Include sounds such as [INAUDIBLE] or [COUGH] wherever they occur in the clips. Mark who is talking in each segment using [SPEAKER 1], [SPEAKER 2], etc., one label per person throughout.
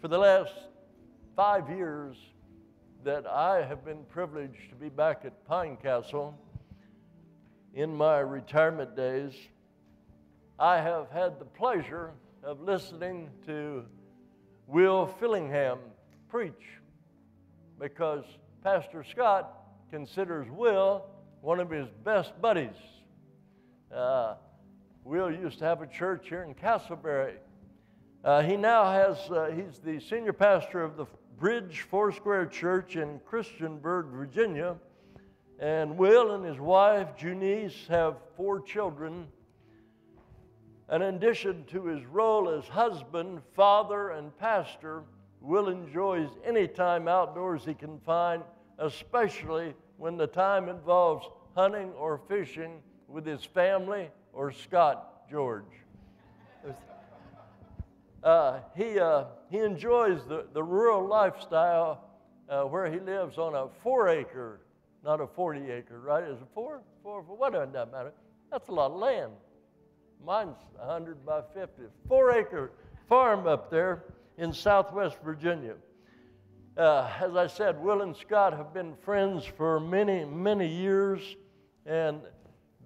[SPEAKER 1] For the last five years that I have been privileged to be back at Pine Castle in my retirement days, I have had the pleasure of listening to Will Fillingham preach because Pastor Scott considers Will one of his best buddies. Uh, Will used to have a church here in Casselberry. Uh, he now has, uh, he's the senior pastor of the Bridge Foursquare Church in Christiansburg, Virginia. And Will and his wife, Junice, have four children. In addition to his role as husband, father, and pastor, Will enjoys any time outdoors he can find, especially when the time involves hunting or fishing with his family or Scott George. Uh, he, uh, he enjoys the, the rural lifestyle uh, where he lives on a four acre, not a 40 acre, right? Is it four? Four, four what does that matter? That's a lot of land. Mine's 100 by 50. Four acre farm up there in southwest Virginia. Uh, as I said, Will and Scott have been friends for many, many years, and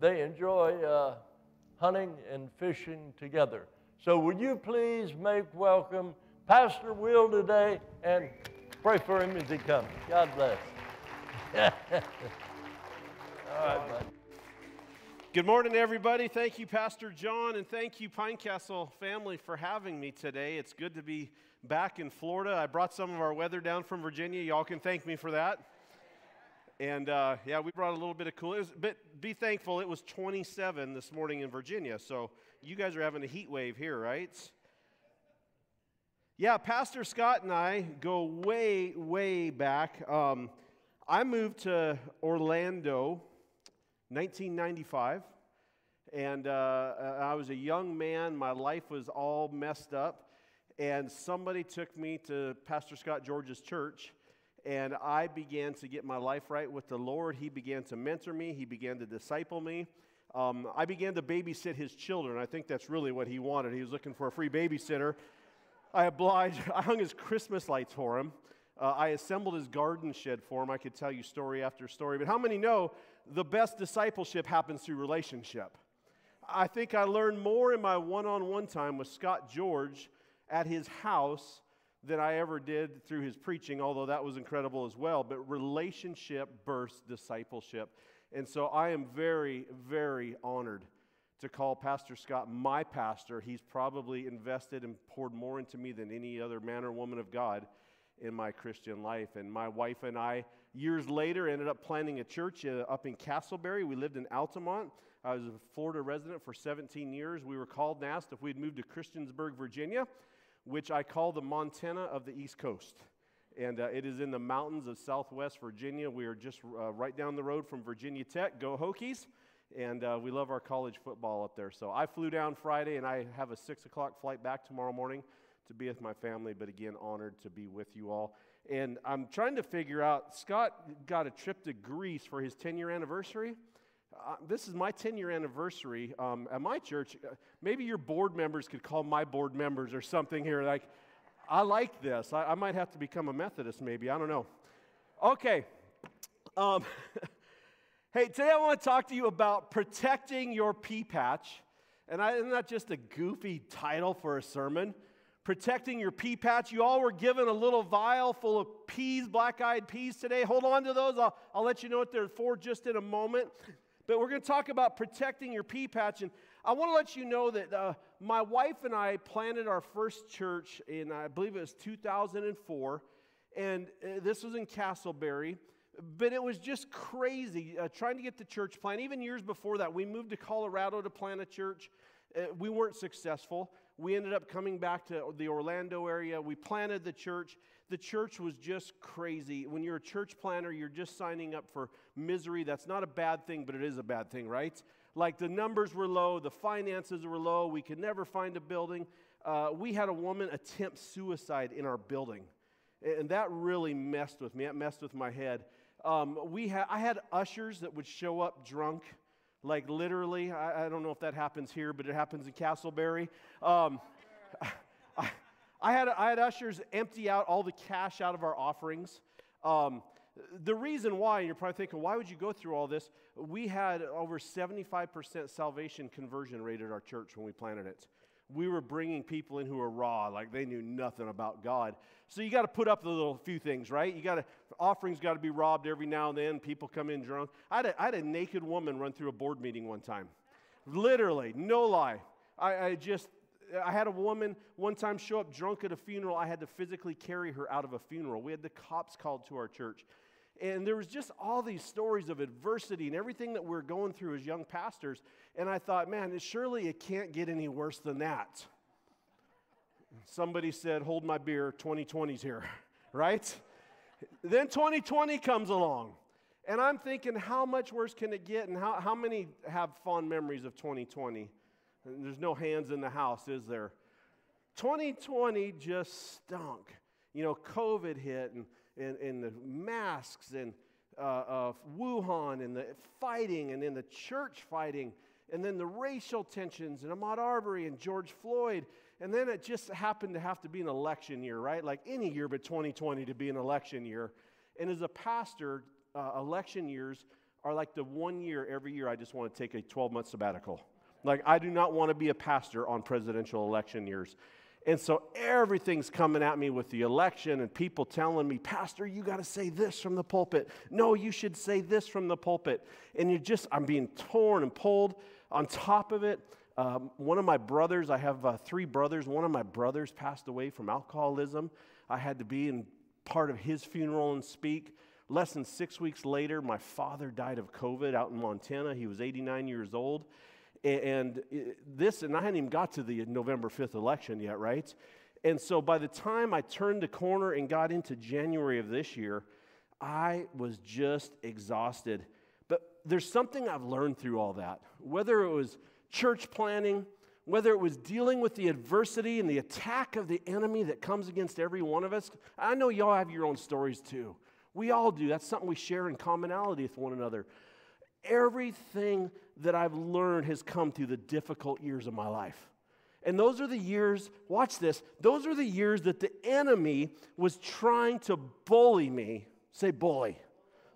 [SPEAKER 1] they enjoy uh, hunting and fishing together. So, would you please make welcome Pastor Will today and pray for him as he comes? God bless. [LAUGHS] All right, buddy.
[SPEAKER 2] Good morning, everybody. Thank you, Pastor John, and thank you, Pinecastle family, for having me today. It's good to be back in Florida. I brought some of our weather down from Virginia. Y'all can thank me for that. And uh, yeah, we brought a little bit of cool. Was, but be thankful, it was 27 this morning in Virginia. So you guys are having a heat wave here, right? Yeah, Pastor Scott and I go way, way back. Um, I moved to Orlando 1995. And uh, I was a young man. My life was all messed up. And somebody took me to Pastor Scott George's church. And I began to get my life right with the Lord. He began to mentor me, He began to disciple me. Um, I began to babysit his children. I think that's really what he wanted. He was looking for a free babysitter. I obliged, [LAUGHS] I hung his Christmas lights for him. Uh, I assembled his garden shed for him. I could tell you story after story. But how many know the best discipleship happens through relationship? I think I learned more in my one on one time with Scott George at his house than I ever did through his preaching, although that was incredible as well. But relationship bursts discipleship. And so I am very, very honored to call Pastor Scott my pastor. He's probably invested and poured more into me than any other man or woman of God in my Christian life. And my wife and I, years later, ended up planting a church uh, up in Casselberry. We lived in Altamonte. I was a Florida resident for 17 years. We were called and asked if we'd move to Christiansburg, Virginia, which I call the Montana of the East Coast. And uh, it is in the mountains of southwest Virginia. We are just uh, right down the road from Virginia Tech. Go Hokies! And uh, we love our college football up there. So I flew down Friday, and I have a 6 o'clock flight back tomorrow morning to be with my family, but again, honored to be with you all. And I'm trying to figure out, Scott got a trip to Greece for his 10 year anniversary. Uh, this is my 10 year anniversary um, at my church. Uh, maybe your board members could call my board members or something here. Like, I like this. I, I might have to become a Methodist, maybe. I don't know. Okay. Um, [LAUGHS] hey, today I want to talk to you about protecting your pea patch. And I, isn't that just a goofy title for a sermon? protecting your pea patch. You all were given a little vial full of peas, black eyed peas today. Hold on to those. I'll, I'll let you know what they're for just in a moment. But we're going to talk about protecting your pea patch. And I want to let you know that uh, my wife and I planted our first church in, I believe it was 2004. And uh, this was in Casselberry. But it was just crazy uh, trying to get the church planted. Even years before that, we moved to Colorado to plant a church. Uh, we weren't successful we ended up coming back to the Orlando area. We planted the church. The church was just crazy. When you're a church planter, you're just signing up for misery. That's not a bad thing, but it is a bad thing, right? Like the numbers were low, the finances were low, we could never find a building. Uh, we had a woman attempt suicide in our building. And that really messed with me. That messed with my head. Um, we ha- I had ushers that would show up drunk like literally. I, I, don't know if that happens here, but it happens in Casselberry. Um, I, [LAUGHS] I had, I had ushers empty out all the cash out of our offerings. Um, the reason why, and you're probably thinking, why would you go through all this? We had over 75% salvation conversion rate at our church when we planted it. We were bringing people in who were raw, like they knew nothing about God. So you got to put up the little few things, right? You got to offerings got to be robbed every now and then. People come in drunk. I had, a, I had a naked woman run through a board meeting one time, literally, no lie. I, I just I had a woman one time show up drunk at a funeral. I had to physically carry her out of a funeral. We had the cops called to our church. And there was just all these stories of adversity and everything that we're going through as young pastors. And I thought, man, surely it can't get any worse than that. Somebody said, hold my beer, 2020's here, [LAUGHS] right? then 2020 comes along. And I'm thinking, how much worse can it get? And how, how many have fond memories of 2020? There's no hands in the house, is there? 2020 just stunk. You know, COVID hit and, and, and the masks and uh, uh, Wuhan and the fighting and then the church fighting and then the racial tensions and Ahmaud Arbery and George Floyd. And then it just happened to have to be an election year, right? Like any year but 2020 to be an election year. And as a pastor, uh, election years are like the one year every year I just want to take a 12 month sabbatical. Like, I do not want to be a pastor on presidential election years. And so everything's coming at me with the election and people telling me, Pastor, you got to say this from the pulpit. No, you should say this from the pulpit. And you just, I'm being torn and pulled. On top of it, um, one of my brothers, I have uh, three brothers, one of my brothers passed away from alcoholism. I had to be in part of his funeral and speak. Less than six weeks later, my father died of COVID out in Montana. He was 89 years old. And this, and I hadn't even got to the November 5th election yet, right? And so by the time I turned the corner and got into January of this year, I was just exhausted. But there's something I've learned through all that. Whether it was church planning, whether it was dealing with the adversity and the attack of the enemy that comes against every one of us. I know y'all have your own stories too. We all do. That's something we share in commonality with one another. Everything that I've learned has come through the difficult years of my life. And those are the years, watch this, those are the years that the enemy was trying to bully me. Say bully.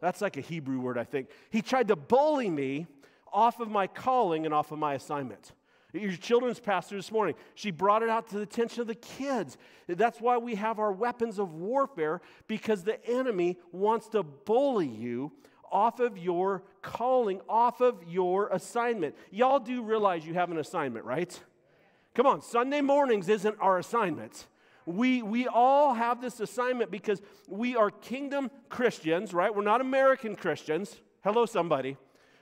[SPEAKER 2] That's like a Hebrew word, I think. He tried to bully me off of my calling and off of my assignment. Your children's pastor this morning, she brought it out to the attention of the kids. That's why we have our weapons of warfare because the enemy wants to bully you off of your calling, off of your assignment. Y'all do realize you have an assignment, right? Come on, Sunday mornings isn't our assignment. We, we all have this assignment because we are kingdom Christians, right? We're not American Christians. Hello, somebody.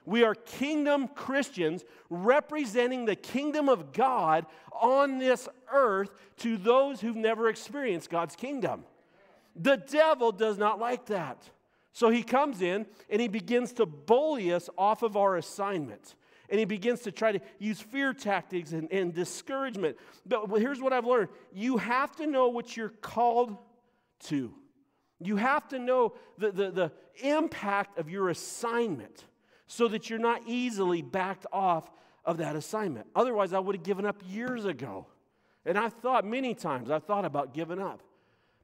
[SPEAKER 2] We are kingdom Christians representing the kingdom of God on this earth to those who've never experienced God's kingdom. The devil does not like that. So he comes in and he begins to bully us off of our assignment. And he begins to try to use fear tactics and, and discouragement. But here's what I've learned you have to know what you're called to, you have to know the, the, the impact of your assignment so that you're not easily backed off of that assignment. Otherwise, I would have given up years ago. And I've thought many times, I've thought about giving up.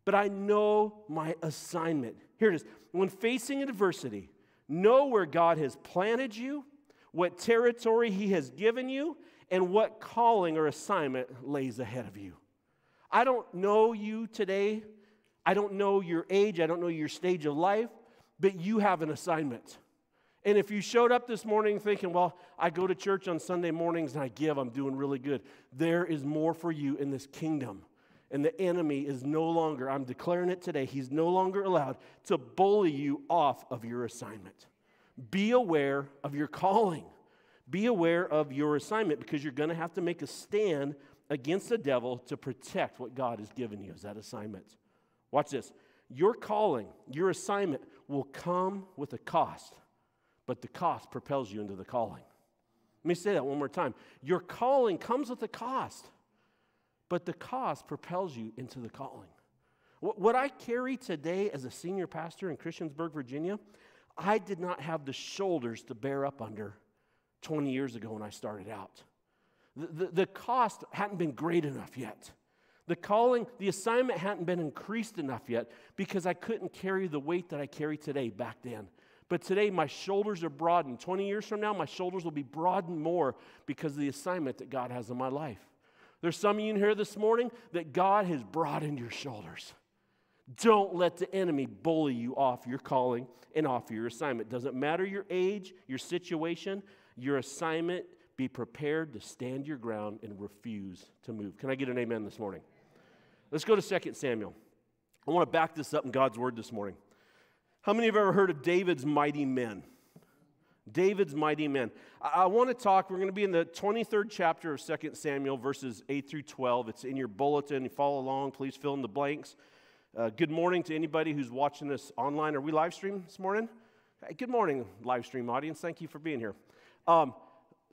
[SPEAKER 2] But I know my assignment. Here it is. When facing adversity, know where God has planted you, what territory He has given you, and what calling or assignment lays ahead of you. I don't know you today. I don't know your age. I don't know your stage of life, but you have an assignment. And if you showed up this morning thinking, well, I go to church on Sunday mornings and I give, I'm doing really good, there is more for you in this kingdom. And the enemy is no longer, I'm declaring it today, he's no longer allowed to bully you off of your assignment. Be aware of your calling. Be aware of your assignment because you're going to have to make a stand against the devil to protect what God has given you as that assignment. Watch this. Your calling, your assignment will come with a cost, but the cost propels you into the calling. Let me say that one more time. Your calling comes with a cost but the cost propels you into the calling. What I carry today as a senior pastor in Christiansburg, Virginia, I did not have the shoulders to bear up under 20 years ago when I started out. The, the, the cost hadn't been great enough yet. The calling, the assignment hadn't been increased enough yet because I couldn't carry the weight that I carry today back then. But today, my shoulders are broadened. 20 years from now, my shoulders will be broadened more because of the assignment that God has in my life. There's some of you in here this morning that God has broadened your shoulders. Don't let the enemy bully you off your calling and off your assignment. Doesn't matter your age, your situation, your assignment. Be prepared to stand your ground and refuse to move. Can I get an amen this morning? Let's go to 2 Samuel. I want to back this up in God's word this morning. How many have ever heard of David's mighty men? David's mighty men. I, I want to talk, we're going to be in the 23rd chapter of 2 Samuel, verses 8 through 12. It's in your bulletin. You follow along, please fill in the blanks. Uh, good morning to anybody who's watching this online. Are we live stream this morning? Hey, good morning, live stream audience. Thank you for being here. Um,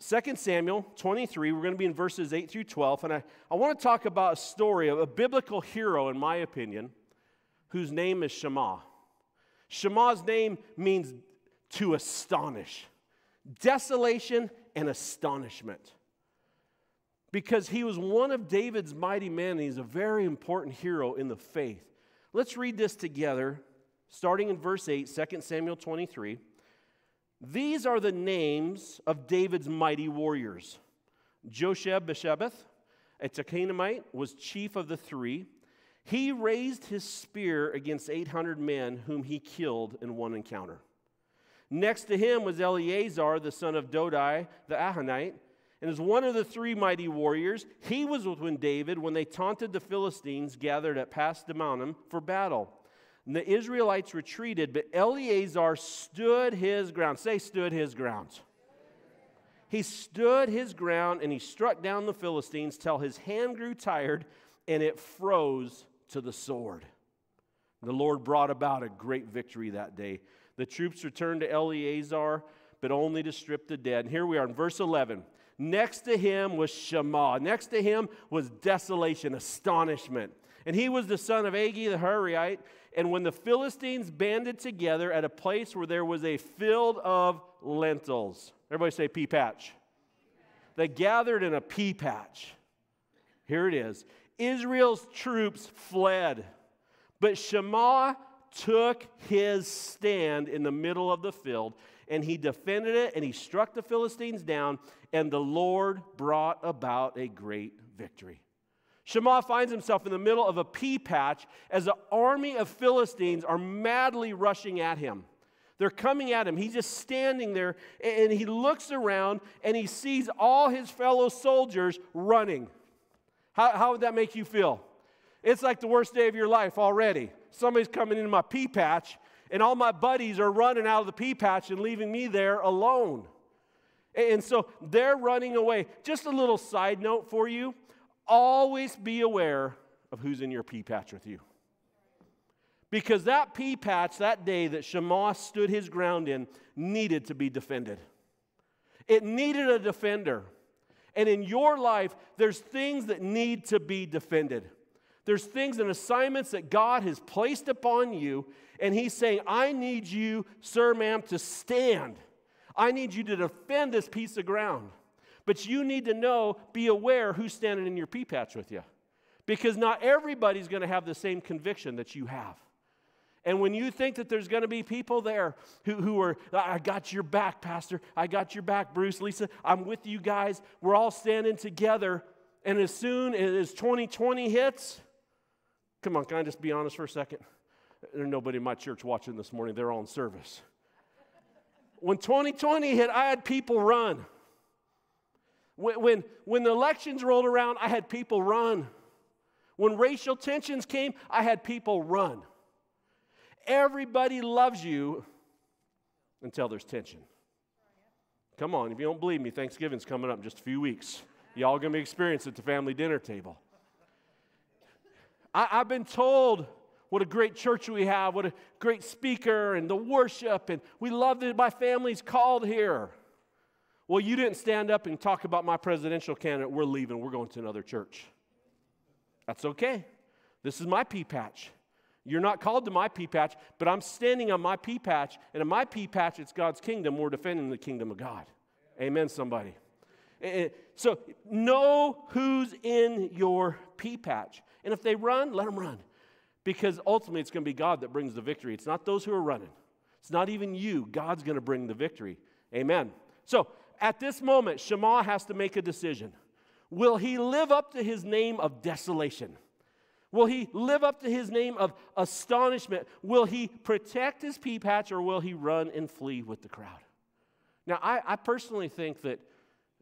[SPEAKER 2] 2 Samuel 23, we're going to be in verses 8 through 12. And I, I want to talk about a story of a biblical hero, in my opinion, whose name is Shammah. Shammah's name means to astonish, desolation and astonishment. Because he was one of David's mighty men, and he's a very important hero in the faith. Let's read this together, starting in verse 8, 2 Samuel 23. These are the names of David's mighty warriors. Josheb Beshebeth, a Tekoanite, was chief of the three. He raised his spear against 800 men whom he killed in one encounter. Next to him was Eleazar, the son of Dodai, the Ahohite, and as one of the three mighty warriors, he was with when David when they taunted the Philistines gathered at Pasdamonim for battle. And the Israelites retreated, but Eleazar stood his ground. Say, stood his ground. He stood his ground and he struck down the Philistines till his hand grew tired and it froze to the sword. The Lord brought about a great victory that day. The troops returned to Eleazar, but only to strip the dead. And here we are in verse 11. Next to him was Shammah. Next to him was desolation, astonishment. And he was the son of Agee the Hurrite. And when the Philistines banded together at a place where there was a field of lentils, everybody say pea patch. They gathered in a pea patch. Here it is. Israel's troops fled, but Shammah took his stand in the middle of the field and he defended it and he struck the Philistines down, and the Lord brought about a great victory. Shammah finds himself in the middle of a pea patch as an army of Philistines are madly rushing at him. They're coming at him. He's just standing there and he looks around and he sees all his fellow soldiers running. How, how would that make you feel? It's like the worst day of your life already. Somebody's coming into my pea patch, and all my buddies are running out of the pea patch and leaving me there alone. And so they're running away. Just a little side note for you always be aware of who's in your pea patch with you. Because that pea patch that day that Shammah stood his ground in needed to be defended. It needed a defender. And in your life, there's things that need to be defended. There's things and assignments that God has placed upon you, and He's saying, I need you, sir, ma'am, to stand. I need you to defend this piece of ground. But you need to know, be aware who's standing in your pea patch with you. Because not everybody's going to have the same conviction that you have. And when you think that there's going to be people there who, who are, I got your back, Pastor. I got your back, Bruce, Lisa. I'm with you guys. We're all standing together. And as soon as 2020 hits, come on, can I just be honest for a second? There's nobody in my church watching this morning. They're all in service. When 2020 hit, I had people run. When, when, when the elections rolled around, I had people run. When racial tensions came, I had people run. Everybody loves you until there's tension. Come on, if you don't believe me, Thanksgiving's coming up in just a few weeks. Y'all gonna be experiencing at the family dinner table. I, have been told what a great church we have, what a great speaker, and the worship, and we love that my family's called here. Well, you didn't stand up and talk about my presidential candidate. We're leaving, we're going to another church. That's okay. This is my pea patch. You're not called to my pea patch, but I'm standing on my pea patch, and in my pea patch, it's God's kingdom. We're defending the kingdom of God. Amen, somebody. Eh, eh, so know who's in your pea patch. And if they run, let them run. Because ultimately, it's going to be God that brings the victory. It's not those who are running, it's not even you. God's going to bring the victory. Amen. So at this moment, Shammah has to make a decision. Will he live up to his name of desolation? Will he live up to his name of astonishment? Will he protect his pea patch or will he run and flee with the crowd? Now, I, I personally think that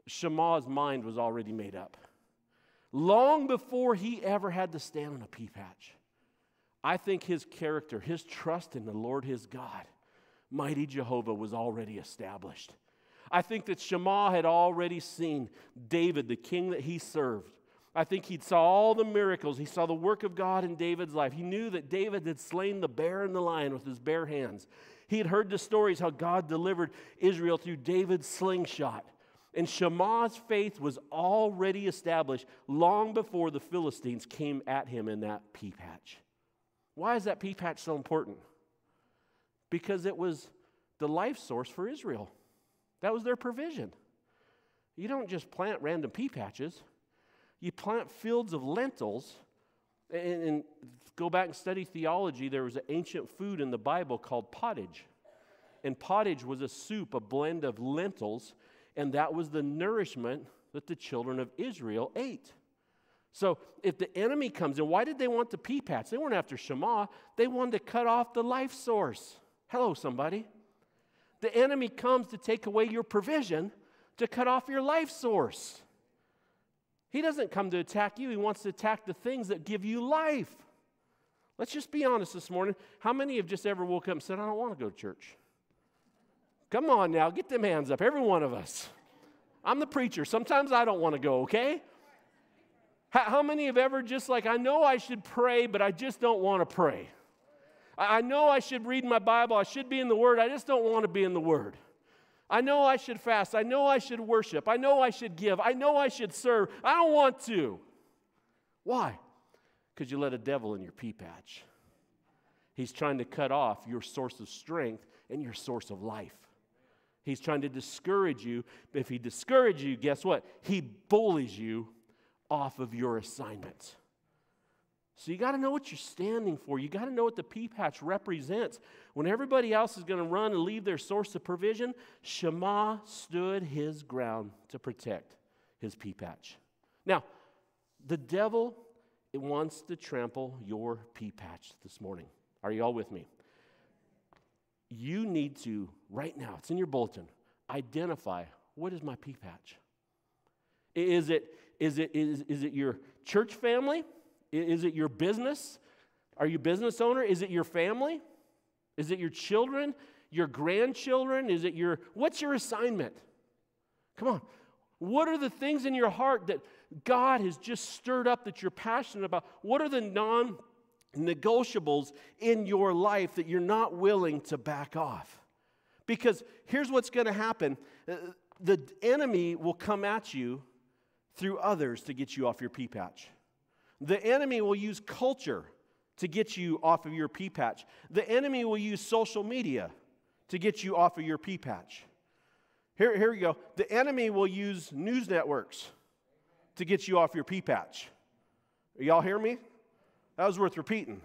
[SPEAKER 2] Shammah's mind was already made up. Long before he ever had to stand on a pea patch, I think his character, his trust in the Lord his God, mighty Jehovah, was already established. I think that Shammah had already seen David, the king that he served. I think he saw all the miracles. He saw the work of God in David's life. He knew that David had slain the bear and the lion with his bare hands. He had heard the stories how God delivered Israel through David's slingshot. And Shammah's faith was already established long before the Philistines came at him in that pea patch. Why is that pea patch so important? Because it was the life source for Israel. That was their provision. You don't just plant random pea patches, you plant fields of lentils. And, and go back and study theology, there was an ancient food in the Bible called pottage. And pottage was a soup, a blend of lentils, and that was the nourishment that the children of Israel ate. So if the enemy comes in, why did they want the pea patch? They weren't after Shammah, they wanted to cut off the life source. Hello, somebody. The enemy comes to take away your provision, to cut off your life source. He doesn't come to attack you, he wants to attack the things that give you life. Let's just be honest this morning. How many have just ever woke up and said, I don't want to go to church? Come on now, get them hands up, every one of us. I'm the preacher. Sometimes I don't want to go, okay? How many have ever just like, I know I should pray, but I just don't want to pray? I know I should read my Bible, I should be in the Word, I just don't want to be in the Word. I know I should fast, I know I should worship, I know I should give, I know I should serve. I don't want to. Why? Because you let a devil in your pea patch. He's trying to cut off your source of strength and your source of life. He's trying to discourage you. If he discourages you, guess what? He bullies you off of your assignment. So you got to know what you're standing for. You got to know what the pea patch represents. When everybody else is going to run and leave their source of provision, Shammah stood his ground to protect his pea patch. Now, the devil wants to trample your pea patch this morning. Are you all with me? You need to, right now, it's in your bulletin, identify what is my pea patch? Is it, is it, is, is it your church family? Is it your business? Are you business owner? Is it your family? Is it your children? Your grandchildren? Is it your what's your assignment? Come on. What are the things in your heart that God has just stirred up that you're passionate about? What are the non negotiables in your life that you're not willing to back off? Because here's what's going to happen uh, the enemy will come at you through others to get you off your pea patch. The enemy will use culture to get you off of your pea patch. The enemy will use social media to get you off of your pea patch. Here, here we go. The enemy will use news networks to get you off your pea patch. Y'all hear me? That was worth repeating.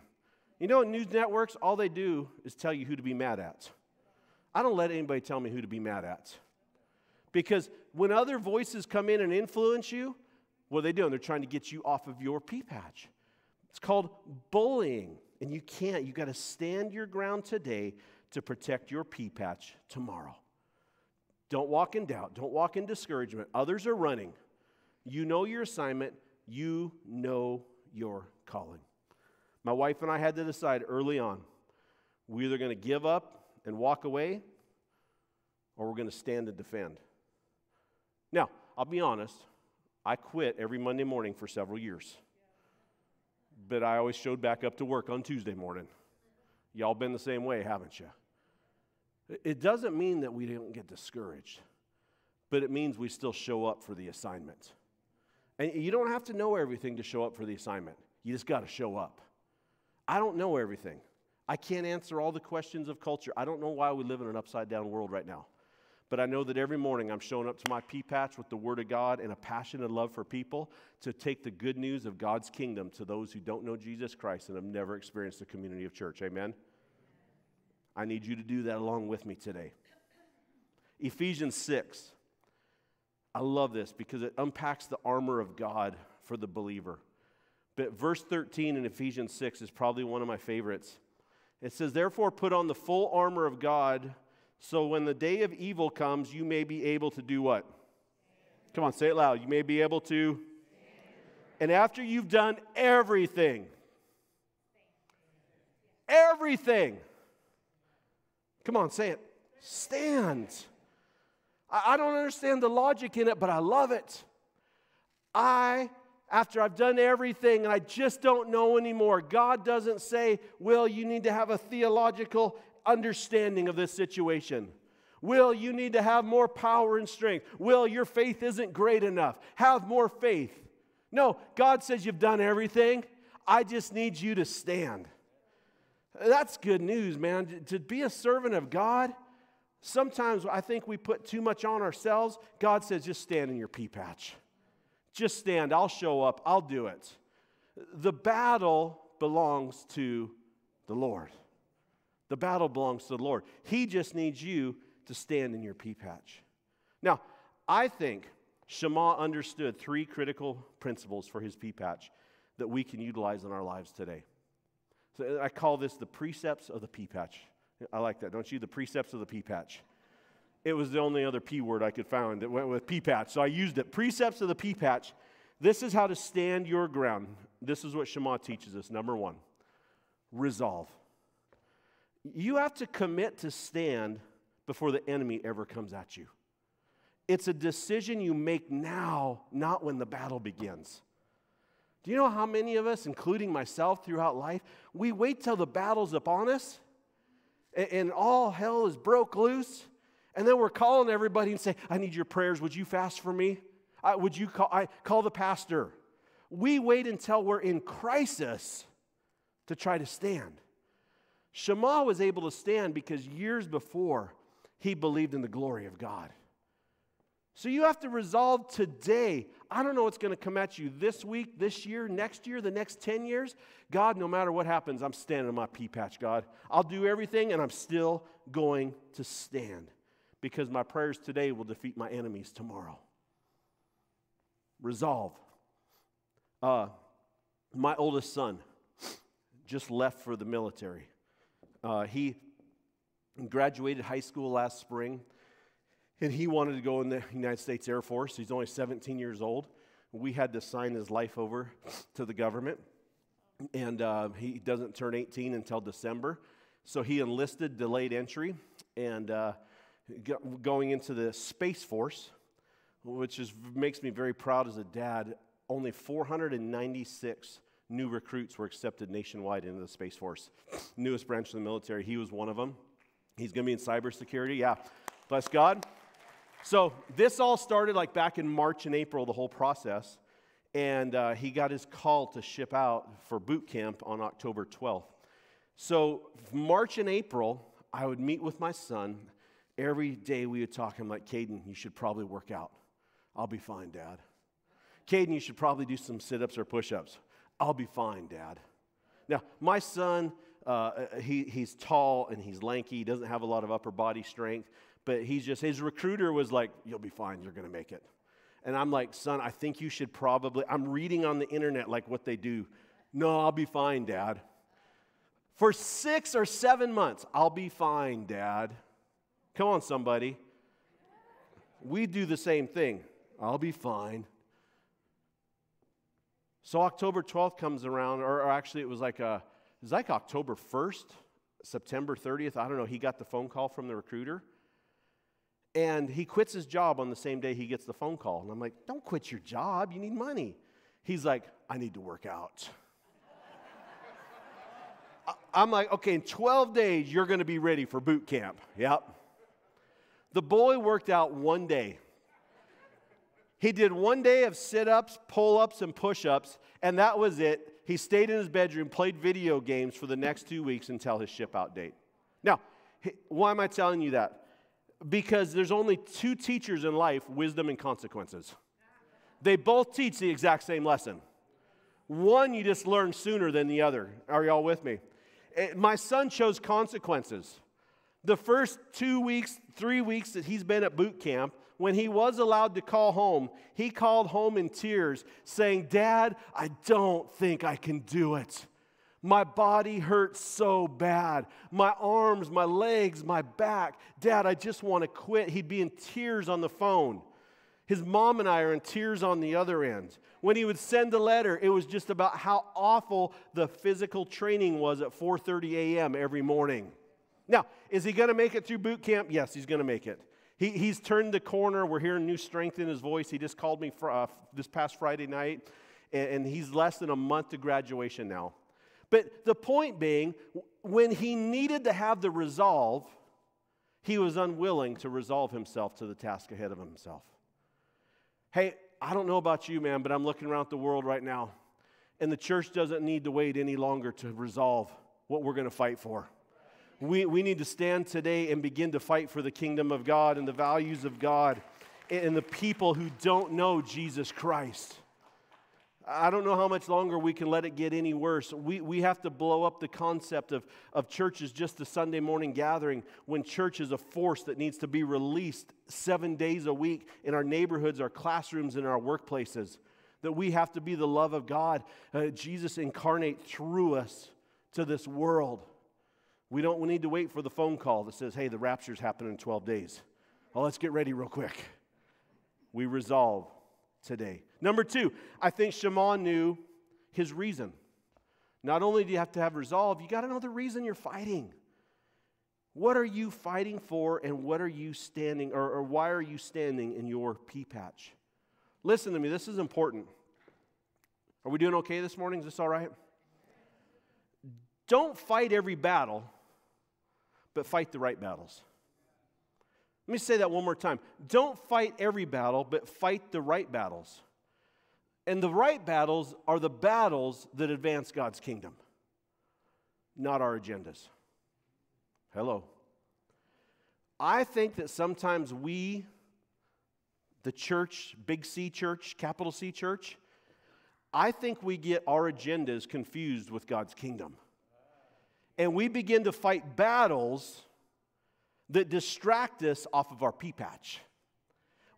[SPEAKER 2] You know, in news networks, all they do is tell you who to be mad at. I don't let anybody tell me who to be mad at. Because when other voices come in and influence you, what are they doing? They're trying to get you off of your pea patch. It's called bullying. And you can't. You got to stand your ground today to protect your pea patch tomorrow. Don't walk in doubt. Don't walk in discouragement. Others are running. You know your assignment. You know your calling. My wife and I had to decide early on we're either going to give up and walk away or we're going to stand and defend. Now, I'll be honest, I quit every Monday morning for several years. But I always showed back up to work on Tuesday morning. Y'all been the same way, haven't you? It doesn't mean that we don't get discouraged, but it means we still show up for the assignment. And you don't have to know everything to show up for the assignment. You just got to show up. I don't know everything. I can't answer all the questions of culture. I don't know why we live in an upside down world right now. but I know that every morning I'm showing up to my pea patch with the Word of God and a passion and love for people to take the good news of God's kingdom to those who don't know Jesus Christ and have never experienced the community of church. Amen? I need you to do that along with me today. Ephesians 6. I love this because it unpacks the armor of God for the believer. But verse 13 in Ephesians 6 is probably one of my favorites. It says, Therefore, put on the full armor of God, so when the day of evil comes, you may be able to do what? Come on, say it loud. You may be able to. And after you've done everything, everything, come on, say it, stand. I, don't understand the logic in it, but I love it. I after I've done everything and I just don't know anymore. God doesn't say, Will, you need to have a theological understanding of this situation. Will, you need to have more power and strength. Will, your faith isn't great enough. Have more faith. No, God says you've done everything. I just need you to stand. That's good news, man. To be a servant of God, sometimes I think we put too much on ourselves. God says, just stand in your pea patch. Just stand, I'll show up, I'll do it. The battle belongs to the Lord. The battle belongs to the Lord. He just needs you to stand in your pea patch. Now, I think Shammah understood three critical principles for his pea patch that we can utilize in our lives today. So I call this the precepts of the pea patch. I like that, don't you? The precepts of the pea patch. It was the only other P word I could find that went with P patch. So I used it. Precepts of the P patch. This is how to stand your ground. This is what Shammah teaches us. Number one, resolve. You have to commit to stand before the enemy ever comes at you. It's a decision you make now, not when the battle begins. Do you know how many of us, including myself throughout life, we wait till the battle's upon us and, all hell is broke loose? And then we're calling everybody and say, I need your prayers. Would you fast for me? I, would you call, I, call the pastor? We wait until we're in crisis to try to stand. Shammah was able to stand because years before he believed in the glory of God. So you have to resolve today. I don't know what's going to come at you this week, this year, next year, the next 10 years. God, no matter what happens, I'm standing in my pea patch, God. I'll do everything and I'm still going to stand because my prayers today will defeat my enemies tomorrow. Resolve. Uh, my oldest son just left for the military. Uh, he graduated high school last spring, and he wanted to go in the United States Air Force. He's only 17 years old. We had to sign his life over to the government, and uh, he doesn't turn 18 until December. So he enlisted delayed entry, and uh, going into the Space Force, which is, makes me very proud as a dad. Only 496 new recruits were accepted nationwide into the Space Force. Newest branch of the military. He was one of them. He's going to be in cybersecurity. Yeah. Bless God. So this all started like back in March and April, the whole process. And uh, he got his call to ship out for boot camp on October 12th. So March and April, I would meet with my son Every day we would talk, I'm like, Caden, you should probably work out. I'll be fine, Dad. Caden, you should probably do some sit ups or push ups. I'll be fine, Dad. Now, my son, uh, he, he's tall and he's lanky. He doesn't have a lot of upper body strength, but he's just, his recruiter was like, You'll be fine. You're to make it. And I'm like, Son, I think you should probably, I'm reading on the internet like what they do. No, I'll be fine, Dad. For six or seven months, I'll be fine, Dad. Come on, somebody. We do the same thing. I'll be fine. So October 12th comes around, or, actually it was like a, it was like October 1st, September 30th. I don't know. He got the phone call from the recruiter. And he quits his job on the same day he gets the phone call. And I'm like, don't quit your job. You need money. He's like, I need to work out. [LAUGHS] I'm like, okay, in 12 days, you're going to be ready for boot camp. Yep. The boy worked out one day. He did one day of sit ups, pull ups, and push ups, and that was it. He stayed in his bedroom, played video games for the next two weeks until his ship out date. Now, why am I telling you that? because there's only two teachers in life wisdom and consequences. They both teach the exact same lesson. One you just learn sooner than the other. Are y'all with me? Eh, my son chose consequences. The first two weeks, three weeks that he's been at boot camp, when he was allowed to call home, he called home in tears, saying, Dad, I don't think I can do it. My body hurts so bad. My arms, my legs, my back. Dad, I just want to quit. He'd be in tears on the phone. His mom and I are in tears on the other end. When he would send a letter, it was just about how awful the physical training was at 4:30 a.m. every morning. Now, is he going to make it through boot camp? Yes, he's going to make it. He, he's turned the corner. We're hearing new strength in his voice. He just called me for, uh, this past Friday night, and, and he's less than a month to graduation now. But the point being, when he needed to have the resolve, he was unwilling to resolve himself to the task ahead of himself. Hey, I don't know about you, man, but I'm looking around the world right now, and the church doesn't need to wait any longer to resolve what we're going to fight for. We, we need to stand today and begin to fight for the kingdom of God and the values of God and the people who don't know Jesus Christ. I don't know how much longer we can let it get any worse. We, we have to blow up the concept of, of church as just a Sunday morning gathering when church is a force that needs to be released seven days a week in our neighborhoods, our classrooms, and our workplaces. That we have to be the love of God, uh, Jesus incarnate through us to this world. We don't we need to wait for the phone call that says, hey, the rapture's happening in 12 days. Well, let's get ready real quick. We resolve today. Number two, I think Shimon knew his reason. Not only do you have to have resolve, you got to know the reason you're fighting. What are you fighting for, and what are you standing, or, or why are you standing in your pea patch? Listen to me, this is important. Are we doing okay this morning? Is this all right? Don't fight every battle, but fight the right battles. Let me say that one more time. Don't fight every battle, but fight the right battles. And the right battles are the battles that advance God's kingdom, not our agendas. Hello. I think that sometimes we, the church, big C church, capital C church, I think we get our agendas confused with God's kingdom. And we begin to fight battles that distract us off of our pea patch.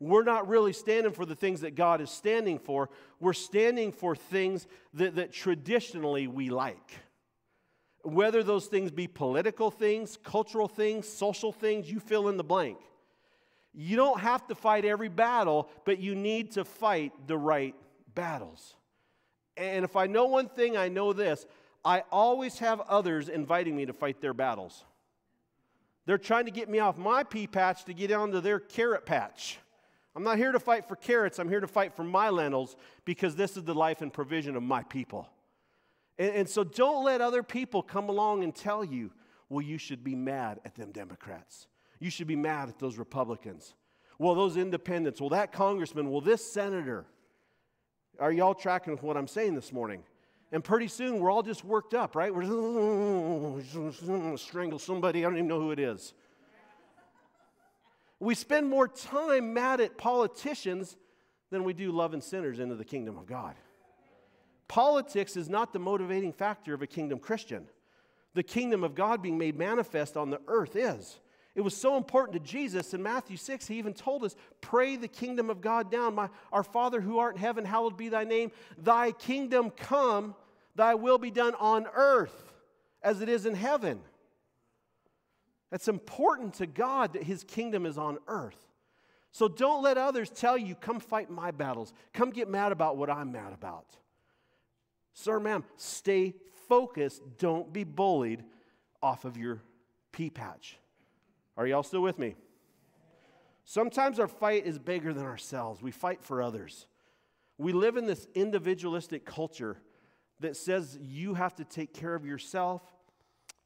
[SPEAKER 2] We're not really standing for the things that God is standing for. We're standing for things that, that traditionally we like. Whether those things be political things, cultural things, social things, you fill in the blank. You don't have to fight every battle, but you need to fight the right battles. And if I know one thing, I know this I always have others inviting me to fight their battles. They're trying to get me off my pea patch to get onto their carrot patch. I'm not here to fight for carrots, I'm here to fight for my lentils because this is the life and provision of my people. And, and, so don't let other people come along and tell you, well, you should be mad at them Democrats. You should be mad at those Republicans. Well, those independents. Well, that congressman. Well, this senator. Are y'all tracking with what I'm saying this morning? And pretty soon we're all just worked up, right? We're just, [LAUGHS] strangle somebody. I don't even know who it is. We spend more time mad at politicians than we do loving sinners into the kingdom of God. Politics is not the motivating factor of a kingdom Christian. The kingdom of God being made manifest on the earth is. It was so important to Jesus in Matthew 6, he even told us, Pray the kingdom of God down. My, our Father who art in heaven, hallowed be thy name. Thy kingdom come, thy will be done on earth as it is in heaven. It's important to God that his kingdom is on earth. So don't let others tell you, come fight my battles. Come get mad about what I'm mad about. Sir, ma'am, stay focused. Don't be bullied off of your pea patch. Are y'all still with me? Sometimes our fight is bigger than ourselves. We fight for others. We live in this individualistic culture that says you have to take care of yourself.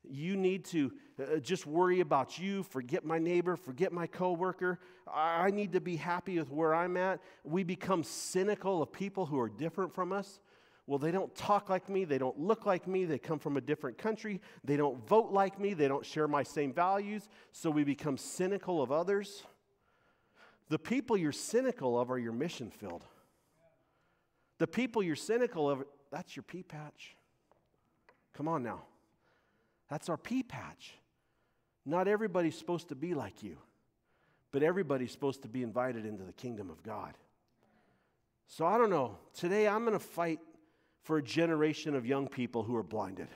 [SPEAKER 2] You need to uh, just worry about you, forget my neighbor, forget my coworker. I need to be happy with where I'm at. We become cynical of people who are different from us. well, they don't talk like me, they don't look like me, they come from a different country, they don't vote like me, they don't share my same values, so we become cynical of others. The people you're cynical of are your mission filled. The people you're cynical of, that's your pea patch. Come on now. That's our pea patch. Not everybody's supposed to be like you, but everybody's supposed to be invited into the kingdom of God. So I don't know. Today I'm going to fight for a generation of young people who are blinded.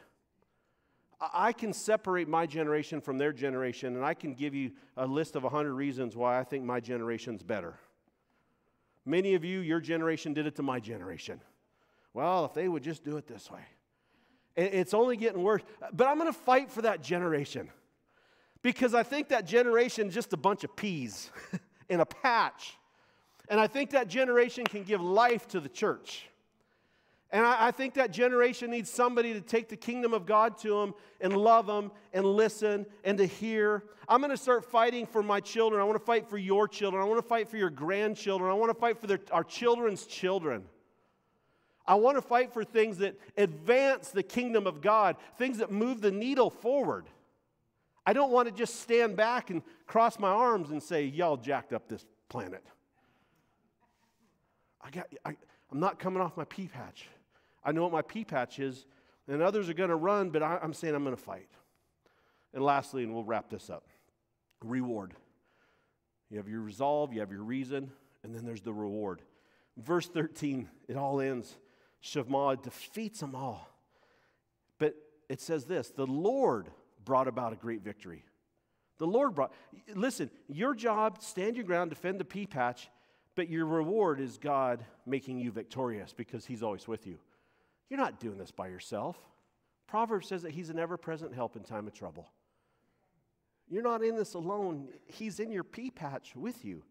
[SPEAKER 2] I can separate my generation from their generation, and I can give you a list of 100 reasons why I think my generation's better. Many of you, your generation did it to my generation. Well, if they would just do it this way. It's only getting worse. But I'm going to fight for that generation because I think that generation is just a bunch of peas [LAUGHS] in a patch. And I think that generation can give life to the church. And I, I, think that generation needs somebody to take the kingdom of God to them and love them and listen and to hear. I'm going to start fighting for my children. I want to fight for your children. I want to fight for your grandchildren. I want to fight for their, our children's children. I want to fight for things that advance the kingdom of God, things that move the needle forward. I don't want to just stand back and cross my arms and say, Y'all jacked up this planet. I got, I, I'm not coming off my pea patch. I know what my pea patch is, and others are going to run, but I, I'm saying I'm going to fight. And lastly, and we'll wrap this up reward. You have your resolve, you have your reason, and then there's the reward. Verse 13, it all ends. Shammah defeats them all. But it says this the Lord brought about a great victory. The Lord brought, listen, your job, stand your ground, defend the pea patch, but your reward is God making you victorious because He's always with you. You're not doing this by yourself. Proverbs says that He's an ever present help in time of trouble. You're not in this alone, He's in your pea patch with you.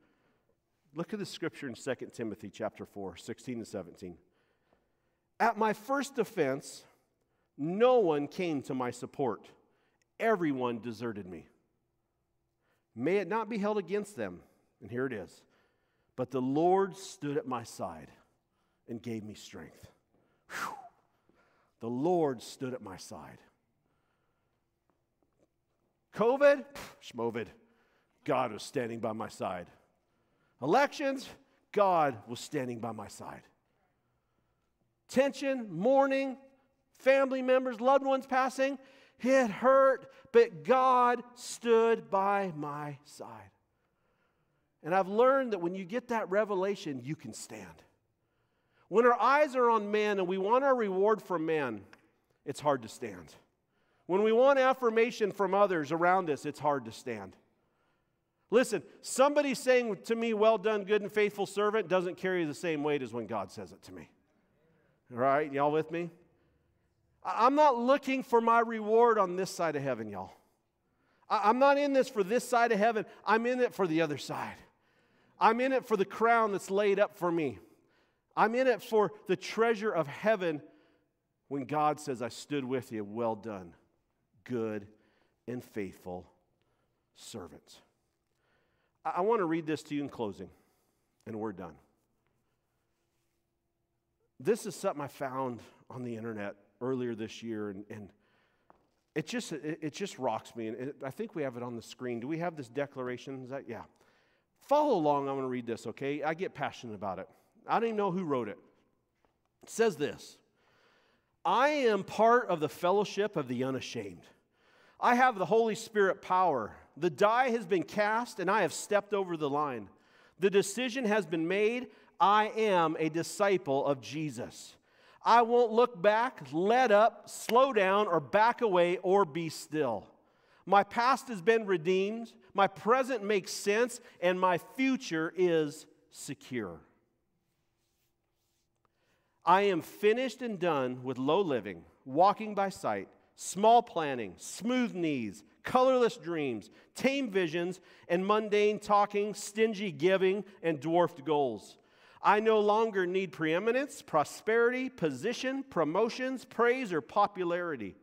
[SPEAKER 2] Look at the scripture in 2 Timothy chapter 4, 16 and 17. At my first offense, no one came to my support. Everyone deserted me. May it not be held against them. And here it is. But the Lord stood at my side and gave me strength. Whew. The Lord stood at my side. COVID, schmovid. God was standing by my side. Elections, God was standing by my side. Tension, mourning, family members, loved ones passing, it hurt, but God stood by my side. And I've learned that when you get that revelation, you can stand. When our eyes are on man and we want our reward from man, it's hard to stand. When we want affirmation from others around us, it's hard to stand. Listen, somebody saying to me, Well done, good and faithful servant, doesn't carry the same weight as when God says it to me. All right, y'all with me? I'm not looking for my reward on this side of heaven, y'all. I'm not in this for this side of heaven, I'm in it for the other side. I'm in it for the crown that's laid up for me. I'm in it for the treasure of heaven when God says, I stood with you. Well done, good and faithful servant. I, I want to read this to you in closing, and we're done. This is something I found on the internet earlier this year, and, and it, just, it, it, just rocks me. And it, I think we have it on the screen. Do we have this declaration? Is that, yeah. Follow along. I'm going to read this, okay? I get passionate about it. I don't even know who wrote it. It says this I am part of the fellowship of the unashamed. I have the Holy Spirit power. The die has been cast, and I have stepped over the line. The decision has been made. I am a disciple of Jesus. I won't look back, let up, slow down, or back away, or be still. My past has been redeemed, my present makes sense, and my future is secure. I am finished and done with low living, walking by sight, small planning, smooth knees, colorless dreams, tame visions, and mundane talking, stingy giving, and dwarfed goals. I no longer need preeminence, prosperity, position, promotions, praise, or popularity.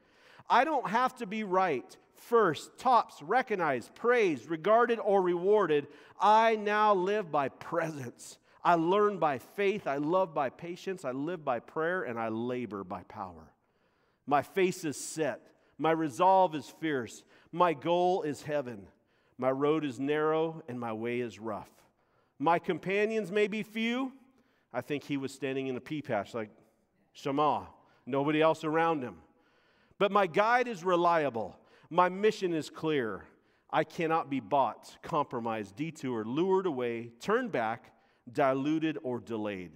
[SPEAKER 2] I don't have to be right, first, tops, recognized, praised, regarded, or rewarded. I now live by presence. I learn by faith, I love by patience, I live by prayer, and I labor by power. My face is set, my resolve is fierce, my goal is heaven. My road is narrow and my way is rough. My companions may be few. I think he was standing in a pea patch like Shammah, nobody else around him. But my guide is reliable. My mission is clear. I cannot be bought, compromised, detoured, lured away, turned back, diluted, or delayed.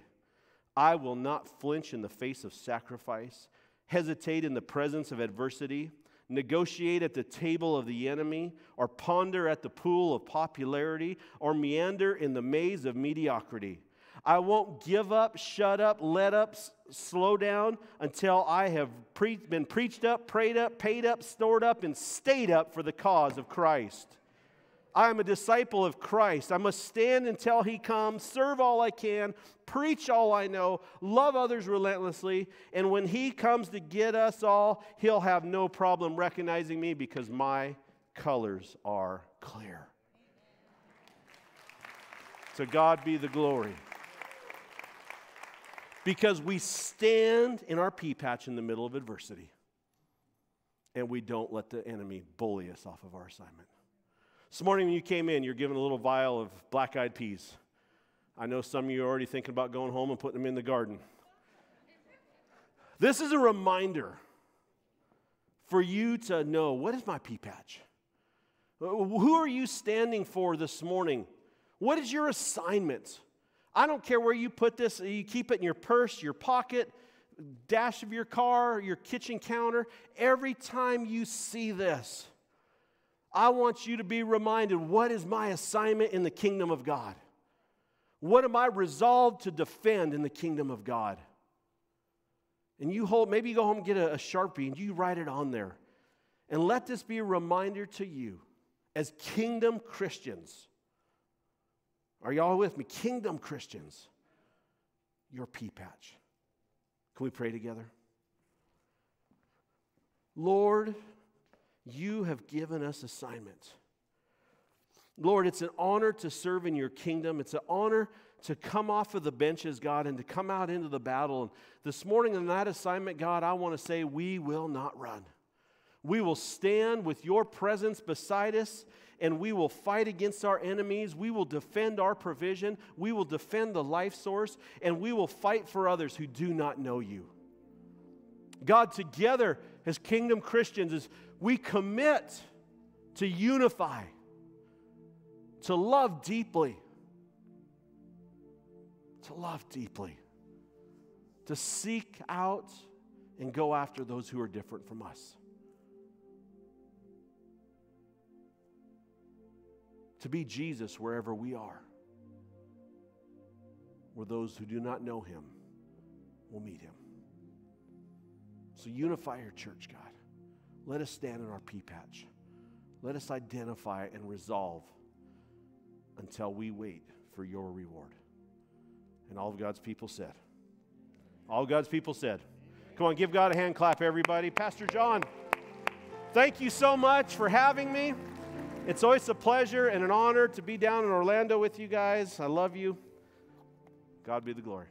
[SPEAKER 2] I will not flinch in the face of sacrifice, hesitate in the presence of adversity, negotiate at the table of the enemy, or ponder at the pool of popularity, or meander in the maze of mediocrity. I won't give up, shut up, let up, slow down until I have pre- been preached up, prayed up, paid up, stored up, and stayed up for the cause of Christ. I am a disciple of Christ. I must stand until he comes, serve all I can, preach all I know, love others relentlessly, and when he comes to get us all, he'll have no problem recognizing me because my colors are clear. To God be the glory. Because we stand in our pea patch in the middle of adversity and we don't let the enemy bully us off of our assignment. This morning, when you came in, you're given a little vial of black eyed peas. I know some of you are already thinking about going home and putting them in the garden. This is a reminder for you to know what is my pea patch? Who are you standing for this morning? What is your assignment? I don't care where you put this, you keep it in your purse, your pocket, dash of your car, your kitchen counter. Every time you see this, I want you to be reminded what is my assignment in the kingdom of God? What am I resolved to defend in the kingdom of God? And you hold, maybe you go home and get a, a Sharpie and you write it on there. And let this be a reminder to you as kingdom Christians. Are y'all with me? Kingdom Christians, your pea patch. Can we pray together? Lord, you have given us assignments. Lord, it's an honor to serve in your kingdom. It's an honor to come off of the benches, God, and to come out into the battle. And this morning in that assignment, God, I want to say we will not run. We will stand with your presence beside us and we will fight against our enemies. We will defend our provision. We will defend the life source and we will fight for others who do not know you. God, together as kingdom Christians, as we commit to unify, to love deeply, to love deeply, to seek out and go after those who are different from us. To be Jesus wherever we are, where those who do not know him will meet him. So unify your church, God. Let us stand in our pea patch. Let us identify and resolve until we wait for your reward. And all of God's people said, All God's people said, Come on, give God a hand clap, everybody. Pastor John, thank you so much for having me. It's always a pleasure and an honor to be down in Orlando with you guys. I love you. God be the glory.